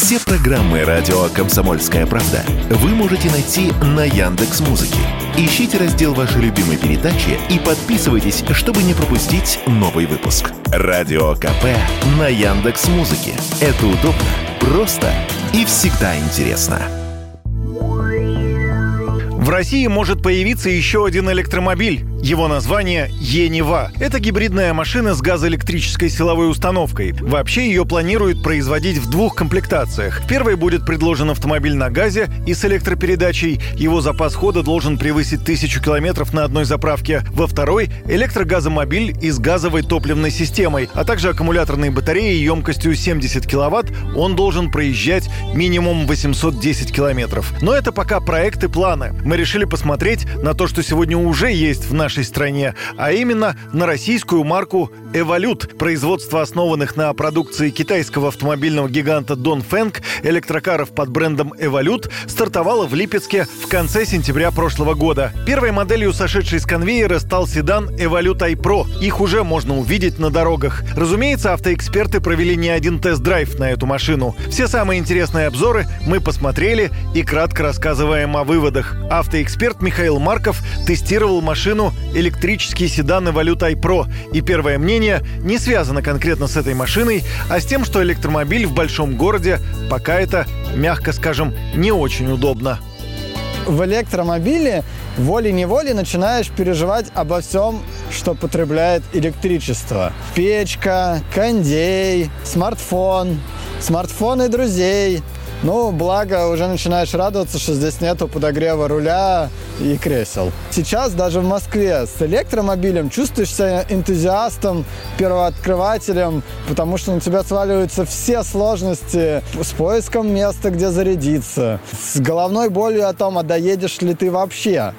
Все программы радио Комсомольская правда вы можете найти на Яндекс Музыке. Ищите раздел вашей любимой передачи и подписывайтесь, чтобы не пропустить новый выпуск. Радио КП на Яндекс Музыке. Это удобно, просто и всегда интересно. В России может появиться еще один электромобиль. Его название «Енева». Это гибридная машина с газоэлектрической силовой установкой. Вообще ее планируют производить в двух комплектациях. В первой будет предложен автомобиль на газе и с электропередачей. Его запас хода должен превысить тысячу километров на одной заправке. Во второй – электрогазомобиль и с газовой топливной системой, а также аккумуляторной батареей емкостью 70 киловатт. Он должен проезжать минимум 810 километров. Но это пока проекты планы. Мы решили посмотреть на то, что сегодня уже есть в нашей стране, а именно на российскую марку «Эволют». Производство основанных на продукции китайского автомобильного гиганта Донфэнг электрокаров под брендом «Эволют» стартовало в Липецке в конце сентября прошлого года. Первой моделью, сошедшей с конвейера, стал седан «Эволют iPro». Их уже можно увидеть на дорогах. Разумеется, автоэксперты провели не один тест-драйв на эту машину. Все самые интересные обзоры мы посмотрели и кратко рассказываем о выводах. Автоэксперт Михаил Марков тестировал машину электрический седан Evolute iPro. И первое мнение не связано конкретно с этой машиной, а с тем, что электромобиль в большом городе пока это, мягко скажем, не очень удобно. В электромобиле волей-неволей начинаешь переживать обо всем, что потребляет электричество. Печка, кондей, смартфон, смартфоны друзей, ну, благо, уже начинаешь радоваться, что здесь нету подогрева руля и кресел. Сейчас даже в Москве с электромобилем чувствуешь себя энтузиастом, первооткрывателем, потому что на тебя сваливаются все сложности с поиском места, где зарядиться, с головной болью о том, а доедешь ли ты вообще.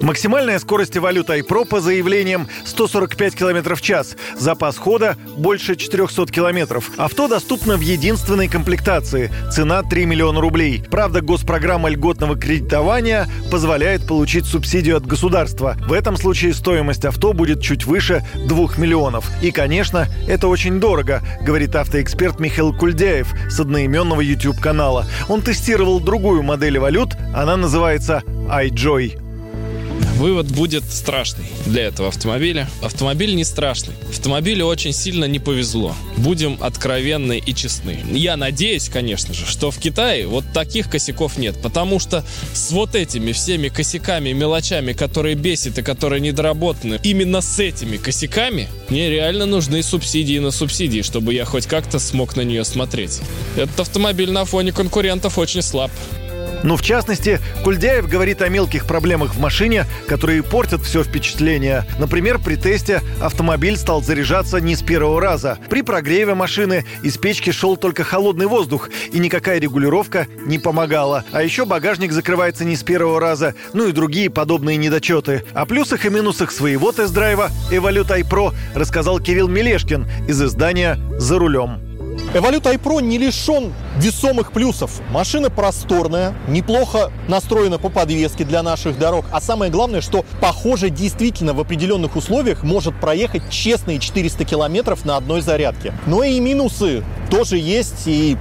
Максимальная скорость валют iPro по заявлениям 145 км в час. Запас хода больше 400 км. Авто доступно в единственной комплектации. Цена 3 миллиона рублей. Правда, госпрограмма льготного кредитования позволяет получить субсидию от государства. В этом случае стоимость авто будет чуть выше 2 миллионов. И, конечно, это очень дорого, говорит автоэксперт Михаил Кульдяев с одноименного YouTube-канала. Он тестировал другую модель валют, она называется iJoy. Вывод будет страшный для этого автомобиля. Автомобиль не страшный. Автомобилю очень сильно не повезло. Будем откровенны и честны. Я надеюсь, конечно же, что в Китае вот таких косяков нет. Потому что с вот этими всеми косяками, мелочами, которые бесят и которые недоработаны, именно с этими косяками мне реально нужны субсидии на субсидии, чтобы я хоть как-то смог на нее смотреть. Этот автомобиль на фоне конкурентов очень слаб. Ну, в частности, Кульдяев говорит о мелких проблемах в машине, которые портят все впечатление. Например, при тесте автомобиль стал заряжаться не с первого раза. При прогреве машины из печки шел только холодный воздух, и никакая регулировка не помогала. А еще багажник закрывается не с первого раза, ну и другие подобные недочеты. О плюсах и минусах своего тест-драйва Evolute iPro рассказал Кирилл Мелешкин из издания «За рулем». Эволют iPro не лишен весомых плюсов. Машина просторная, неплохо настроена по подвеске для наших дорог. А самое главное, что, похоже, действительно в определенных условиях может проехать честные 400 километров на одной зарядке. Но и минусы тоже есть, и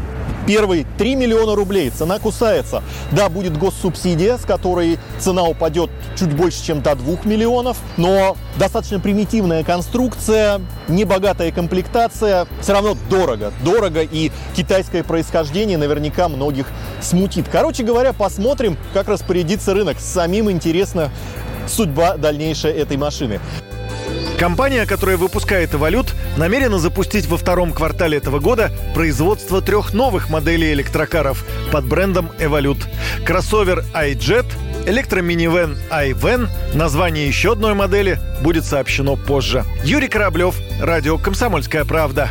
Первый 3 миллиона рублей, цена кусается. Да, будет госсубсидия, с которой цена упадет чуть больше, чем до 2 миллионов, но достаточно примитивная конструкция, небогатая комплектация, все равно дорого. Дорого и китайское происхождение наверняка многих смутит. Короче говоря, посмотрим, как распорядится рынок. Самим интересно судьба дальнейшая этой машины. Компания, которая выпускает «Эволют», намерена запустить во втором квартале этого года производство трех новых моделей электрокаров под брендом «Эволют». Кроссовер iJet, электроминивэн iVan, название еще одной модели будет сообщено позже. Юрий Кораблев, радио «Комсомольская правда».